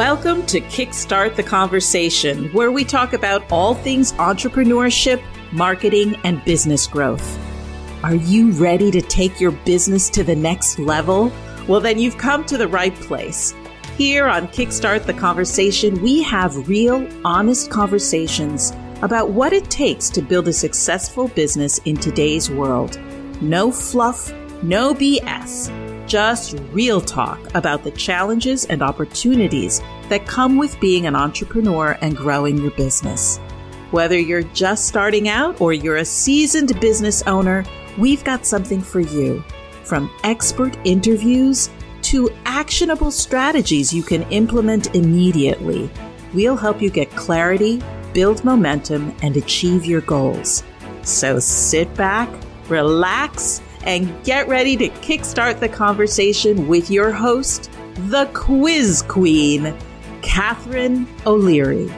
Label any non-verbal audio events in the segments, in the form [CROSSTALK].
Welcome to Kickstart the Conversation, where we talk about all things entrepreneurship, marketing, and business growth. Are you ready to take your business to the next level? Well, then you've come to the right place. Here on Kickstart the Conversation, we have real, honest conversations about what it takes to build a successful business in today's world. No fluff, no BS just real talk about the challenges and opportunities that come with being an entrepreneur and growing your business. Whether you're just starting out or you're a seasoned business owner, we've got something for you. From expert interviews to actionable strategies you can implement immediately, we'll help you get clarity, build momentum, and achieve your goals. So sit back, relax, and get ready to kickstart the conversation with your host, the quiz queen, Catharine O'Leary.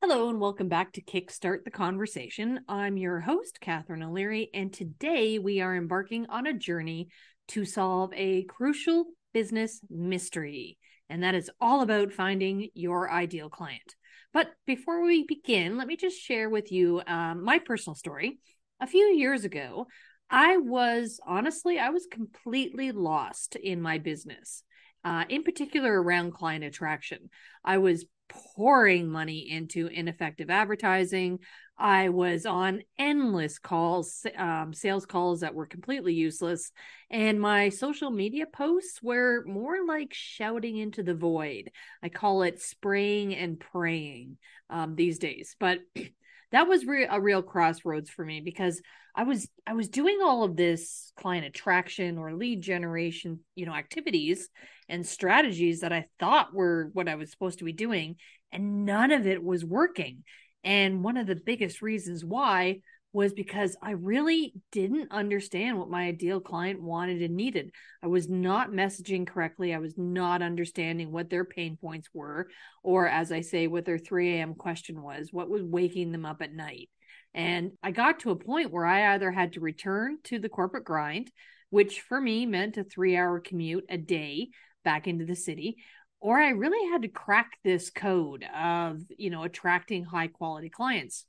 Hello, and welcome back to Kickstart the Conversation. I'm your host, Catharine O'Leary, and today we are embarking on a journey to solve a crucial business mystery, and that is all about finding your ideal client. But before we begin, let me just share with you um, my personal story. A few years ago, I was honestly, I was completely lost in my business, uh, in particular around client attraction. I was pouring money into ineffective advertising. I was on endless calls, um, sales calls that were completely useless. And my social media posts were more like shouting into the void. I call it spraying and praying um, these days. But [CLEARS THROAT] that was re- a real crossroads for me because I was I was doing all of this client attraction or lead generation, you know, activities and strategies that I thought were what I was supposed to be doing and none of it was working. And one of the biggest reasons why was because I really didn't understand what my ideal client wanted and needed. I was not messaging correctly. I was not understanding what their pain points were, or as I say, what their 3 a.m. question was, what was waking them up at night. And I got to a point where I either had to return to the corporate grind, which for me meant a three hour commute a day back into the city, or I really had to crack this code of, you know, attracting high quality clients.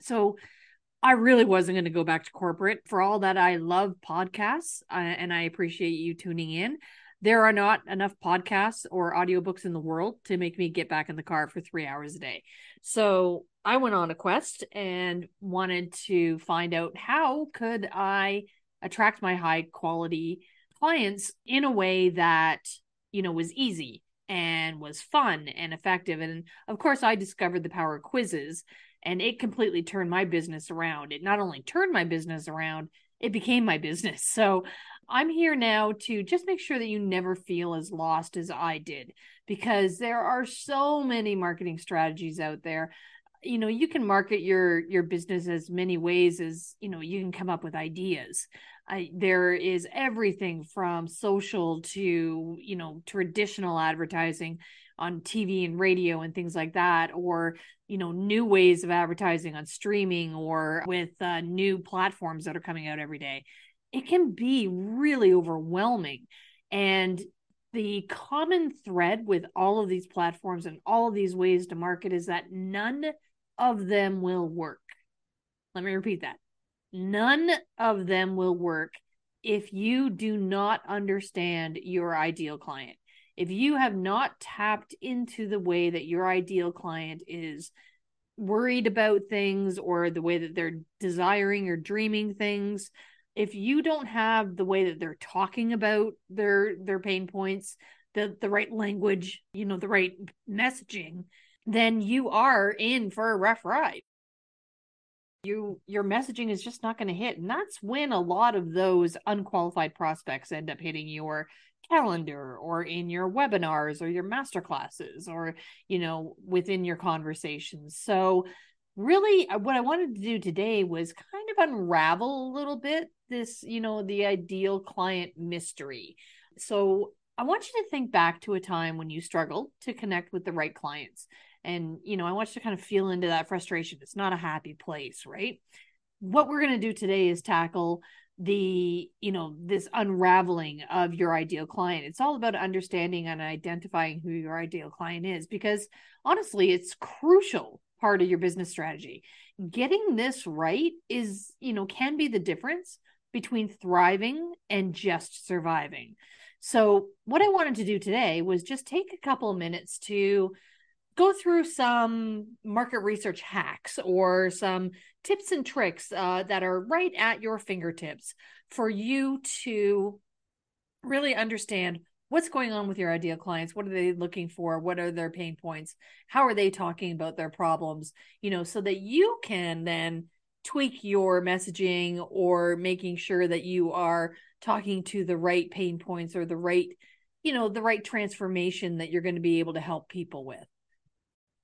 So I really wasn't going to go back to corporate for all that I love podcasts uh, and I appreciate you tuning in. There are not enough podcasts or audiobooks in the world to make me get back in the car for three hours a day. So I went on a quest and wanted to find out how could I attract my high quality clients in a way that you know, was easy and was fun and effective. And of course, I discovered the power of quizzes and it completely turned my business around. It not only turned my business around, it became my business. [LAUGHS] So I'm here now to just make sure that you never feel as lost as I did because there are so many marketing strategies out there you know you can market your your business as many ways as you know you can come up with ideas I, there is everything from social to you know traditional advertising on TV and radio and things like that, or you know new ways of advertising on streaming or with uh, new platforms that are coming out every day. It can be really overwhelming, and the common thread with all of these platforms and all of these ways to market is that none of them will work. Let me repeat that None of them will work if you do not understand your ideal client. If you have not tapped into the way that your ideal client is worried about things or the way that they're desiring or dreaming things, if you don't have the way that they're talking about their their pain points, the the right language, you know, the right messaging, then you are in for a rough ride you your messaging is just not going to hit. And that's when a lot of those unqualified prospects end up hitting your calendar or in your webinars or your master classes or you know within your conversations. So really uh, what i wanted to do today was kind of unravel a little bit this you know the ideal client mystery. So i want you to think back to a time when you struggled to connect with the right clients and you know i want you to kind of feel into that frustration. It's not a happy place right? What we're going to do today is tackle the you know this unraveling of your ideal client. It's all about understanding and identifying who your ideal client is because honestly it's crucial part of your business strategy. Getting this right is you know can be the difference between thriving and just surviving. So what i wanted to do today was just take a couple of minutes to go through some market research hacks or some tips and tricks uh, that are right at your fingertips for you to really understand what's going on with your ideal clients what are they looking for what are their pain points how are they talking about their problems you know so that you can then tweak your messaging or making sure that you are talking to the right pain points or the right you know the right transformation that you're going to be able to help people with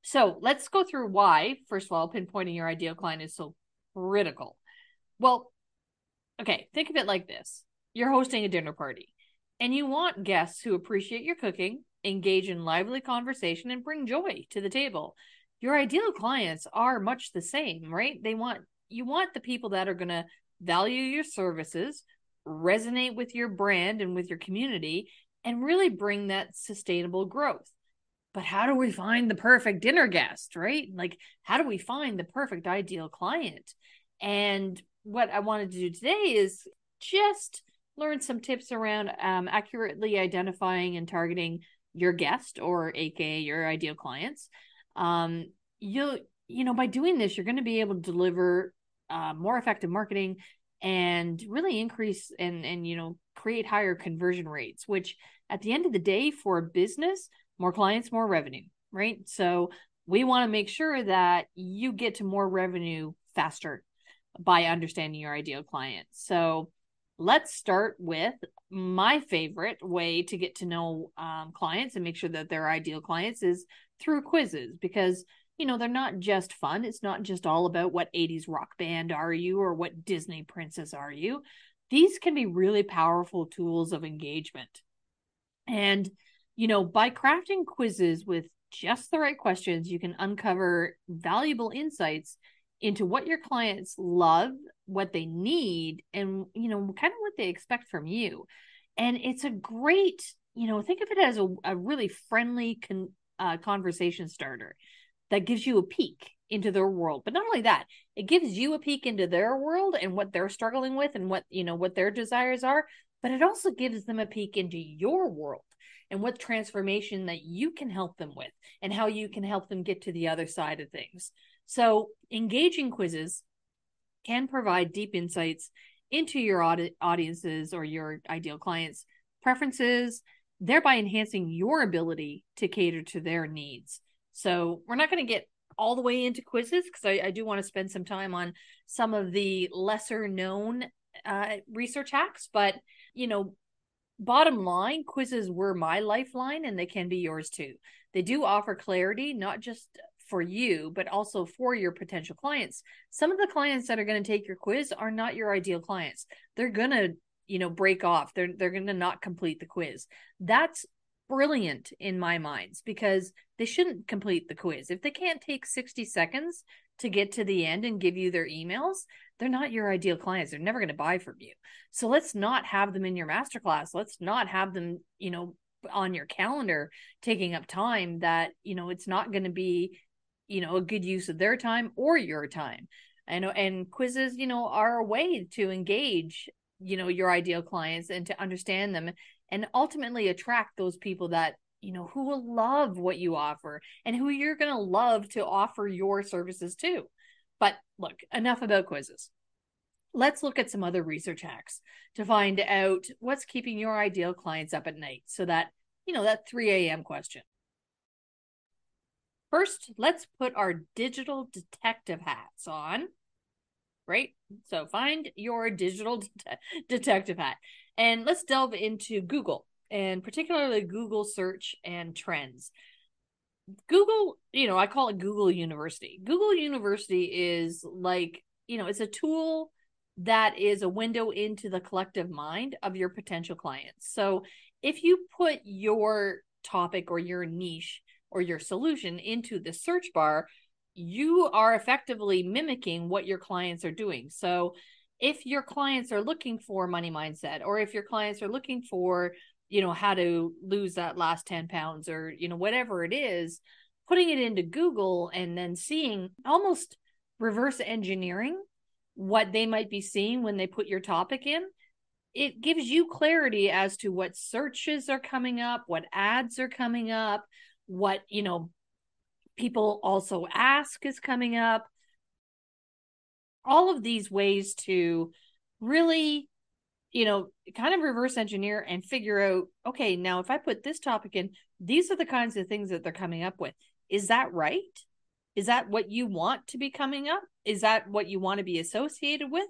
so let's go through why, first of all, pinpointing your ideal client is so critical. Well, okay, think of it like this you're hosting a dinner party and you want guests who appreciate your cooking, engage in lively conversation, and bring joy to the table. Your ideal clients are much the same, right? They want you want the people that are going to value your services, resonate with your brand and with your community, and really bring that sustainable growth but how do we find the perfect dinner guest right? Like how do we find the perfect ideal client? And what i wanted to do today is just learn some tips around um, accurately identifying and targeting your guest or aka your ideal clients. Um, you'll you know by doing this you're going to be able to deliver uh, more effective marketing and really increase and and you know create higher conversion rates which at the end of the day for a business more clients, more revenue, right? So we want to make sure that you get to more revenue faster by understanding your ideal client. So let's start with my favorite way to get to know um, clients and make sure that they're ideal clients is through quizzes because you know they're not just fun it's not just all about what 80s rock band are you or what disney princess are you these can be really powerful tools of engagement and you know, by crafting quizzes with just the right questions, you can uncover valuable insights into what your clients love, what they need, and, you know, kind of what they expect from you. And it's a great, you know, think of it as a, a really friendly con, uh, conversation starter that gives you a peek into their world. But not only that, it gives you a peek into their world and what they're struggling with and what, you know, what their desires are, but it also gives them a peek into your world and what transformation that you can help them with and how you can help them get to the other side of things. So, engaging quizzes can provide deep insights into your aud- audiences or your ideal clients' preferences, thereby enhancing your ability to cater to their needs. So, we're not going to get all the way into quizzes because I, I, do want to spend some time on some of the lesser known uh, research hacks, but you know, bottom line, quizzes were my lifeline and they can be yours too. They do offer clarity, not just for you, but also for your potential clients. Some of the clients that are going to take your quiz are not your ideal clients. They're going to, you know, break off. They're they're going to not complete the quiz. That's brilliant in my minds because they shouldn't complete the quiz. If they can't take 60 seconds to get to the end and give you their emails, they're not your ideal clients. They're never going to buy from you. So let's not have them in your masterclass. Let's not have them, you know, on your calendar taking up time that, you know, it's not going to be, you know, a good use of their time or your time. Know and quizzes, you know, are a way to engage, you know, your ideal clients and to understand them and ultimately attract those people that you know who will love what you offer and who you're going to love to offer your services to. But look enough about quizzes. Let's look at some other research hacks to find out what's keeping your ideal clients up at night so that you know that 3 a.m question. First let's put our digital detective hats on right so find your digital det- detective hat and let's delve into google and particularly Google search and trends. Google, you know, I call it Google University. Google University is like, you know, it's a tool that is a window into the collective mind of your potential clients. So if you put your topic or your niche or your solution into the search bar, you are effectively mimicking what your clients are doing. So if your clients are looking for money mindset or if your clients are looking for you know how to lose that last 10 pounds or you know whatever it is putting it into google and then seeing almost reverse engineering what they might be seeing when they put your topic in it gives you clarity as to what searches are coming up what ads are coming up what you know people also ask is coming up. All of these ways to really you know kind of reverse engineer and figure out okay now if i put this topic in these are the kinds of things that they're coming up with. Is that right? Is that what you want to be coming up? Is that what you want to be associated with?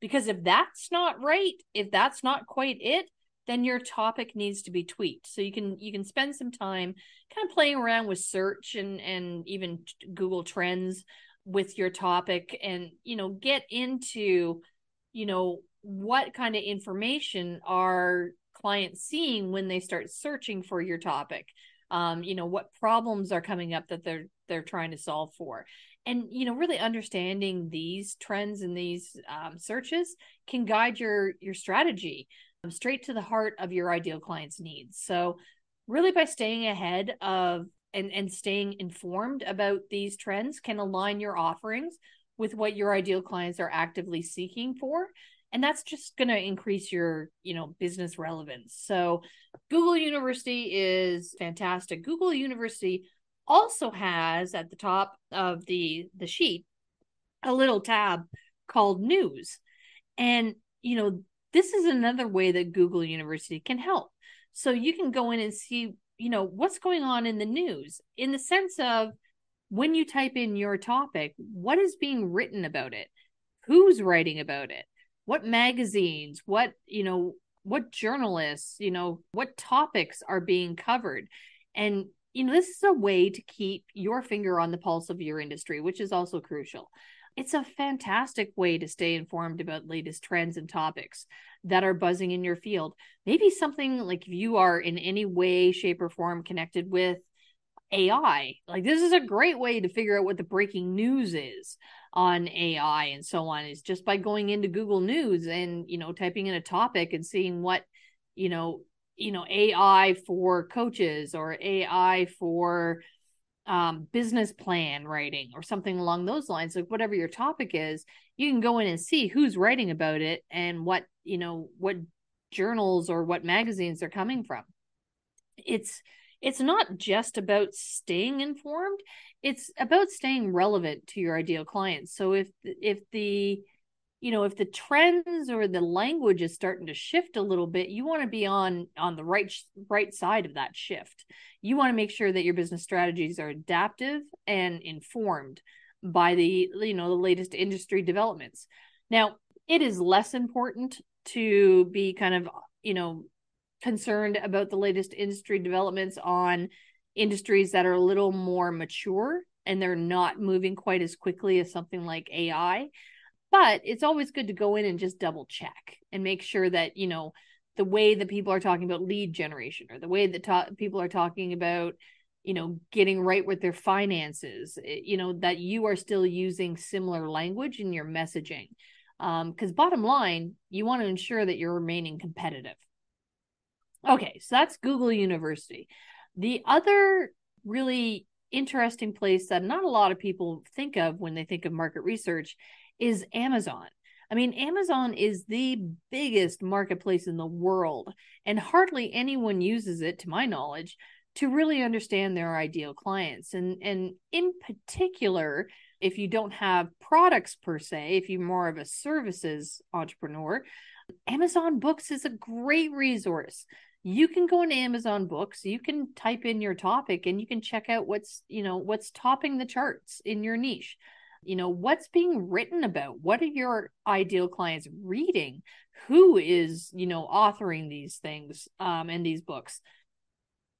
Because if that's not right if that's not quite it then your topic needs to be tweaked. So you can you can spend some time kind of playing around with search and and even google trends with your topic and you know get into you know what kind of information are clients seeing when they start searching for your topic. Um you know what problems are coming up that they're they're trying to solve for. And you know really understanding these trends and these um, searches can guide your your strategy Um, straight to the heart of your ideal client's needs. So really by staying ahead of and and staying informed about these trends can align your offerings with what your ideal clients are actively seeking for and that's just going to increase your you know business relevance. So google university is fantastic. Google university also has at the top of the the sheet a little tab called news. And you know this is another way that google university can help. So you can go in and see you know what's going on in the news in the sense of when you type in your topic what is being written about it? Who's writing about it? What magazines? What you know what journalists you know what topics are being covered? And you know this is a way to keep your finger on the pulse of your industry which is also crucial it's a fantastic way to stay informed about latest trends and topics that are buzzing in your field. Maybe something like if you are in any way, shape, or form connected with AI, like this is a great way to figure out what the breaking news is on AI and so on, is just by going into Google News and, you know, typing in a topic and seeing what, you know, you know, AI for coaches or AI for um, business plan writing or something along those lines, like whatever your topic is, you can go in and see who's writing about it and what, you know, what journals or what magazines they're coming from. It's it's not just about staying informed, it's about staying relevant to your ideal clients. So if if the you know if the trends or the language is starting to shift a little bit you want to be on on the right right side of that shift. You want to make sure that your business strategies are adaptive and informed by the you know the latest industry developments. Now it is less important to be kind of you know concerned about the latest industry developments on industries that are a little more mature and they're not moving quite as quickly as something like AI but it's always good to go in and just double check and make sure that you know the way that people are talking about lead generation or the way that ta- people are talking about you know getting right with their finances eh, you know that you are still using similar language in your messaging. Because um, bottom line you want to ensure that you're remaining competitive. Okay so that's google university. The other really interesting place that not a lot of people think of when they think of market research is Amazon. I mean, Amazon is the biggest marketplace in the world, and hardly anyone uses it, to my knowledge, to really understand their ideal clients. And and in particular, if you don't have products per se, if you're more of a services entrepreneur, Amazon Books is a great resource. You can go into Amazon Books, you can type in your topic and you can check out what's, you know, what's topping the charts in your niche you know what's being written about? What are your ideal clients reading? Who is you know authoring these things um in these books?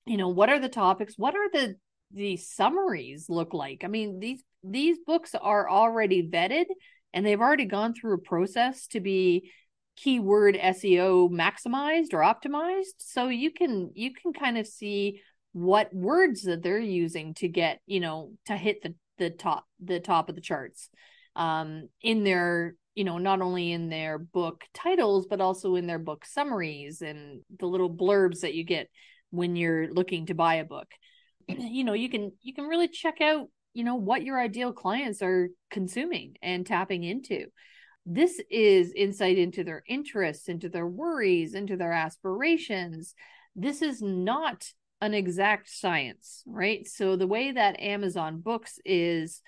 You know what are the topics? What are the the summaries look like? I mean these these books are already vetted and they've already gone through a process to be keyword seo maximized or optimized. So you can you can kind of see what words that they're using to get you know to hit the the top the top of the charts um, in their you know, not only in their book titles, but also in their book summaries and the little blurbs that you get when you're looking to buy a book. [CLEARS THROAT] You know, you can you can really check out, you know, what your ideal clients are consuming and tapping into. This is insight into their interests, into their worries, into their aspirations. This is not an exact science, right? So the way that Amazon Books is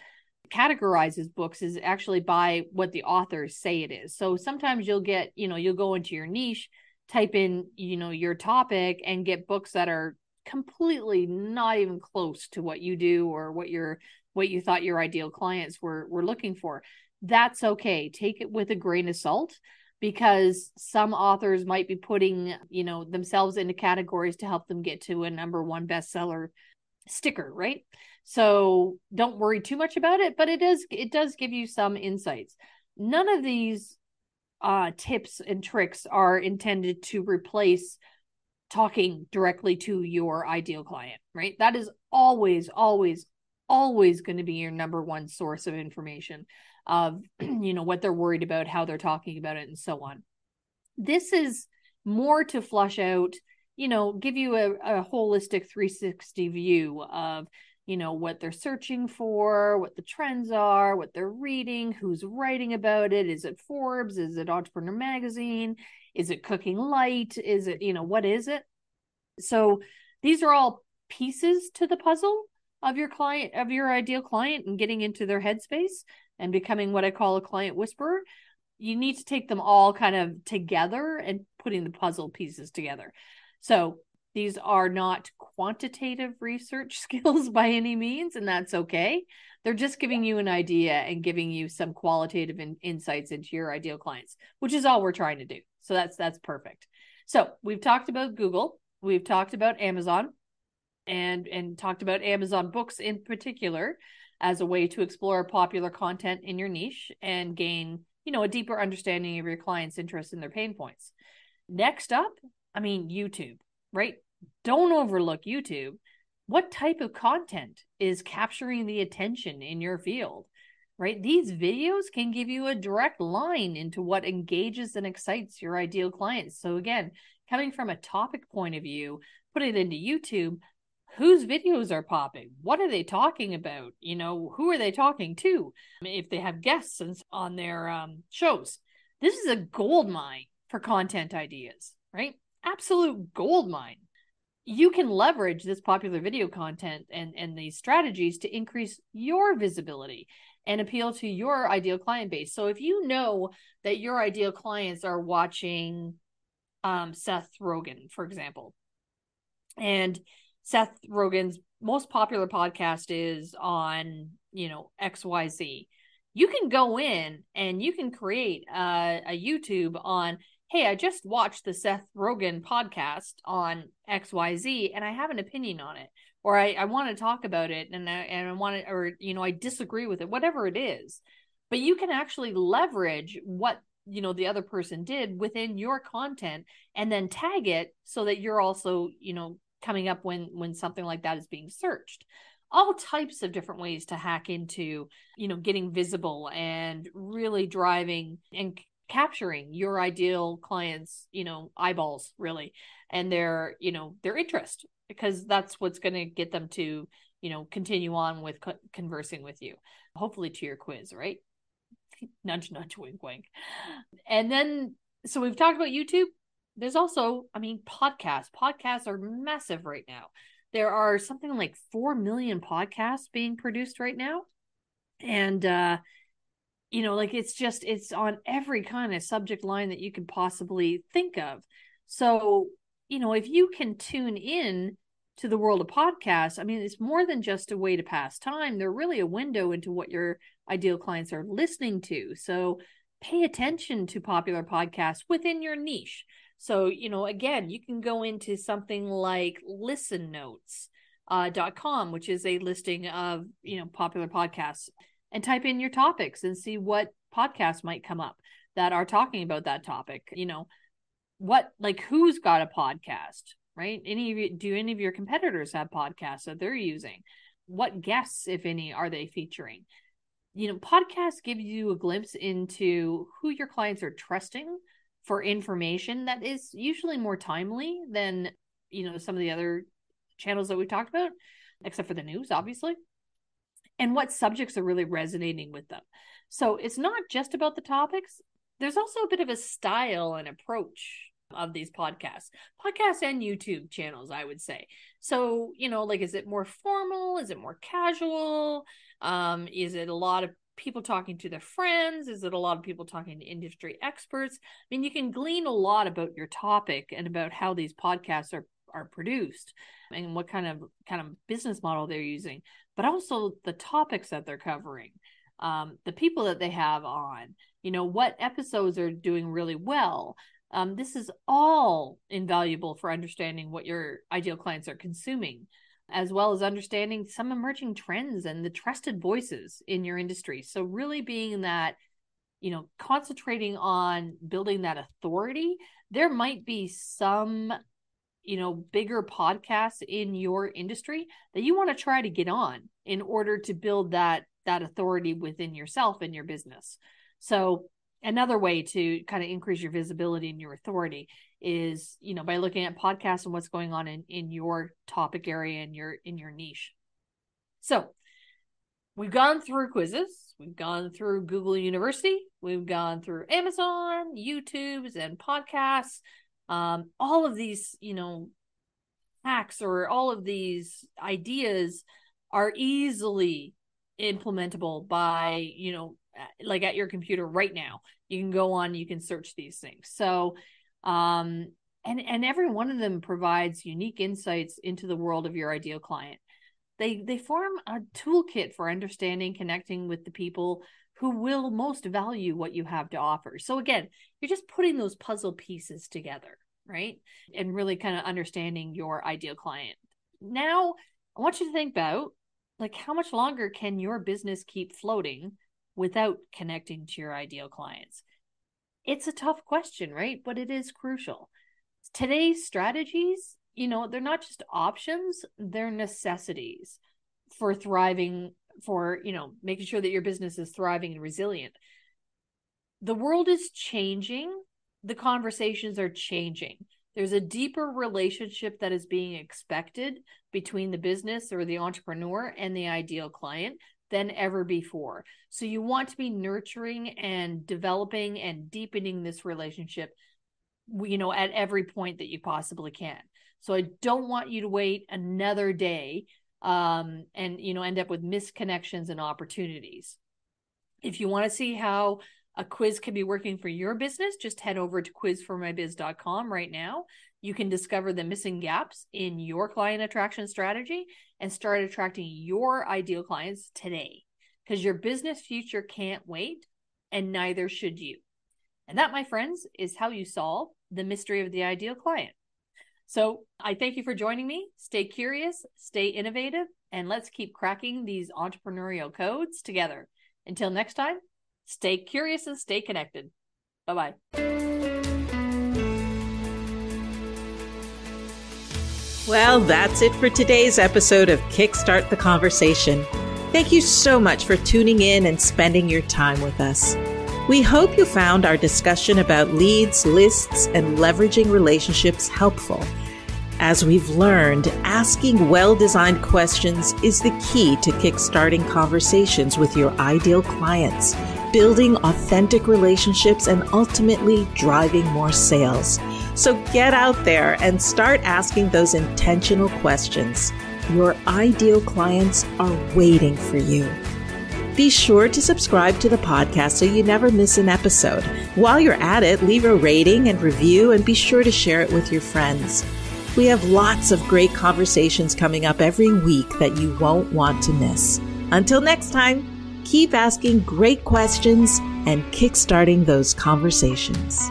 categorizes books is actually by what the authors say it is. So sometimes you'll get, you know, you'll go into your niche, type in, you know, your topic and get books that are completely not even close to what you do or what your what you thought your ideal clients were were looking for. That's okay. Take it with a grain of salt because some authors might be putting, you know, themselves into categories to help them get to a number one bestseller sticker, right? So don't worry too much about it, but it does it does give you some insights. None of these uh, tips and tricks are intended to replace talking directly to your ideal client, right? That is always, always, always going to be your number one source of information of [CLEARS THROAT] you know what they're worried about, how they're talking about it, and so on. This is more to flush out, you know, give you a, a holistic 360 view of you know what they're searching for what the trends are what they're reading who's writing about it. Is it forbes? Is it entrepreneur magazine? Is it cooking light? Is it you know what is it? So these are all pieces to the puzzle of your client of your ideal client and getting into their headspace and becoming what i call a client whisperer you need to take them all kind of together and putting the puzzle pieces together so these are not quantitative research [LAUGHS] skills by any means, and that's okay. They're just giving you an idea and giving you some qualitative in- insights into your ideal clients, which is all we're trying to do. So that's that's perfect. So we've talked about Google, we've talked about Amazon, and and talked about Amazon books in particular as a way to explore popular content in your niche and gain, you know, a deeper understanding of your clients' interests and their pain points. Next up, I mean, YouTube right? Don't overlook YouTube. What type of content is capturing the attention in your field? Right? These videos can give you a direct line into what engages and excites your ideal clients. So, again, coming from a topic point of view, put it into YouTube, whose videos are popping? What are they talking about? You know who are they talking to? If they have guests on their um, shows. This is a gold mine for content ideas right? Absolute gold mine. You can leverage this popular video content and and these strategies to increase your visibility and appeal to your ideal client base. So if you know that your ideal clients are watching um, Seth Rogen for example and Seth Rogen's most popular podcast is on you know XYZ you can go in and you can create a, a YouTube on hey, I just watched the Seth Rogen podcast on XYZ and I have an opinion on it, or I, I want to talk about it and I, and I want to, or, you know, I disagree with it, whatever it is. But you can actually leverage what you know the other person did within your content and then tag it so that you're also you know coming up when when something like that is being searched. All types of different ways to hack into you know getting visible and really driving and capturing your ideal clients you know eyeballs really and their you know their interest because that's what's going to get them to you know continue on with co- conversing with you hopefully to your quiz right? [LAUGHS] Nudge nudge wink wink. And then so we've talked about youtube there's also i mean podcasts. Podcasts are massive right now. There are something like 4 million podcasts being produced right now. And uh you know like it's just it's on every kind of subject line that you could possibly think of. So you know if you can tune in to the world of podcasts i mean it's more than just a way to pass time. They're really a window into what your ideal clients are listening to. So pay attention to popular podcasts within your niche so you know again you can go into something like listen notes uh, .com which is a listing of you know popular podcasts and type in your topics and see what podcasts might come up that are talking about that topic. You know, what like who's got a podcast, right? Any of you do any of your competitors have podcasts that they're using? What guests, if any, are they featuring? you know, podcasts give you a glimpse into who your clients are trusting for information that is usually more timely than, you know, some of the other channels that we've talked about, except for the news, obviously, and what subjects are really resonating with them. So it's not just about the topics, there's also a bit of a style and approach of these podcasts podcasts and youtube channels i would say. So you know like is it more formal? Is it more casual? Um is it a lot of people talking to their friends? Is it a lot of people talking to industry experts? I mean you can glean a lot about your topic and about how these podcasts are are produced and what kind of kind of business model they're using but also the topics that they're covering um, the people that they have on you know what episodes are doing really well. Um, this is all invaluable for understanding what your ideal clients are consuming, as well as understanding some emerging trends and the trusted voices in your industry. So, really being that, you know, concentrating on building that authority, there might be some you know bigger podcasts in your industry that you want to try to get on in order to build that that authority within yourself and your business so another way to kind of increase your visibility and your authority is you know by looking at podcasts and what's going on in in your topic area and your in your niche. So we've gone through quizzes we've gone through google university we've gone through amazon youtubes and podcasts. Um, all of these you know hacks or all of these ideas are easily implementable by you know like at your computer right now. You can go on you can search these things. So um and and every one of them provides unique insights into the world of your ideal client. They they form a toolkit for understanding connecting with the people who will most value what you have to offer. So again you're just putting those puzzle pieces together right? And really kind of understanding your ideal client. Now i want you to think about like how much longer can your business keep floating without connecting to your ideal clients? It's a tough question, right? But it is crucial. Today's strategies, you know, they're not just options, they're necessities for thriving, for, you know, making sure that your business is thriving and resilient. The world is changing, the conversations are changing. There's a deeper relationship that is being expected between the business or the entrepreneur and the ideal client than ever before. So you want to be nurturing and developing and deepening this relationship you know at every point that you possibly can. So I don't want you to wait another day um and you know end up with misconnections and opportunities. If you want to see how a quiz can be working for your business, just head over to quizformybiz.com right now. You can discover the missing gaps in your client attraction strategy and start attracting your ideal clients today because your business future can't wait and neither should you. And that, my friends, is how you solve the mystery of the ideal client. So I thank you for joining me. Stay curious, stay innovative, and let's keep cracking these entrepreneurial codes together. Until next time, stay curious and stay connected. Bye bye. Well, that's it for today's episode of Kickstart the Conversation. Thank you so much for tuning in and spending your time with us. We hope you found our discussion about leads, lists, and leveraging relationships helpful. As we've learned, asking well designed questions is the key to kickstarting conversations with your ideal clients, building authentic relationships, and ultimately driving more sales. So get out there and start asking those intentional questions. Your ideal clients are waiting for you. Be sure to subscribe to the podcast so you never miss an episode. While you're at it, leave a rating and review and be sure to share it with your friends. We have lots of great conversations coming up every week that you won't want to miss. Until next time, keep asking great questions and kickstarting those conversations.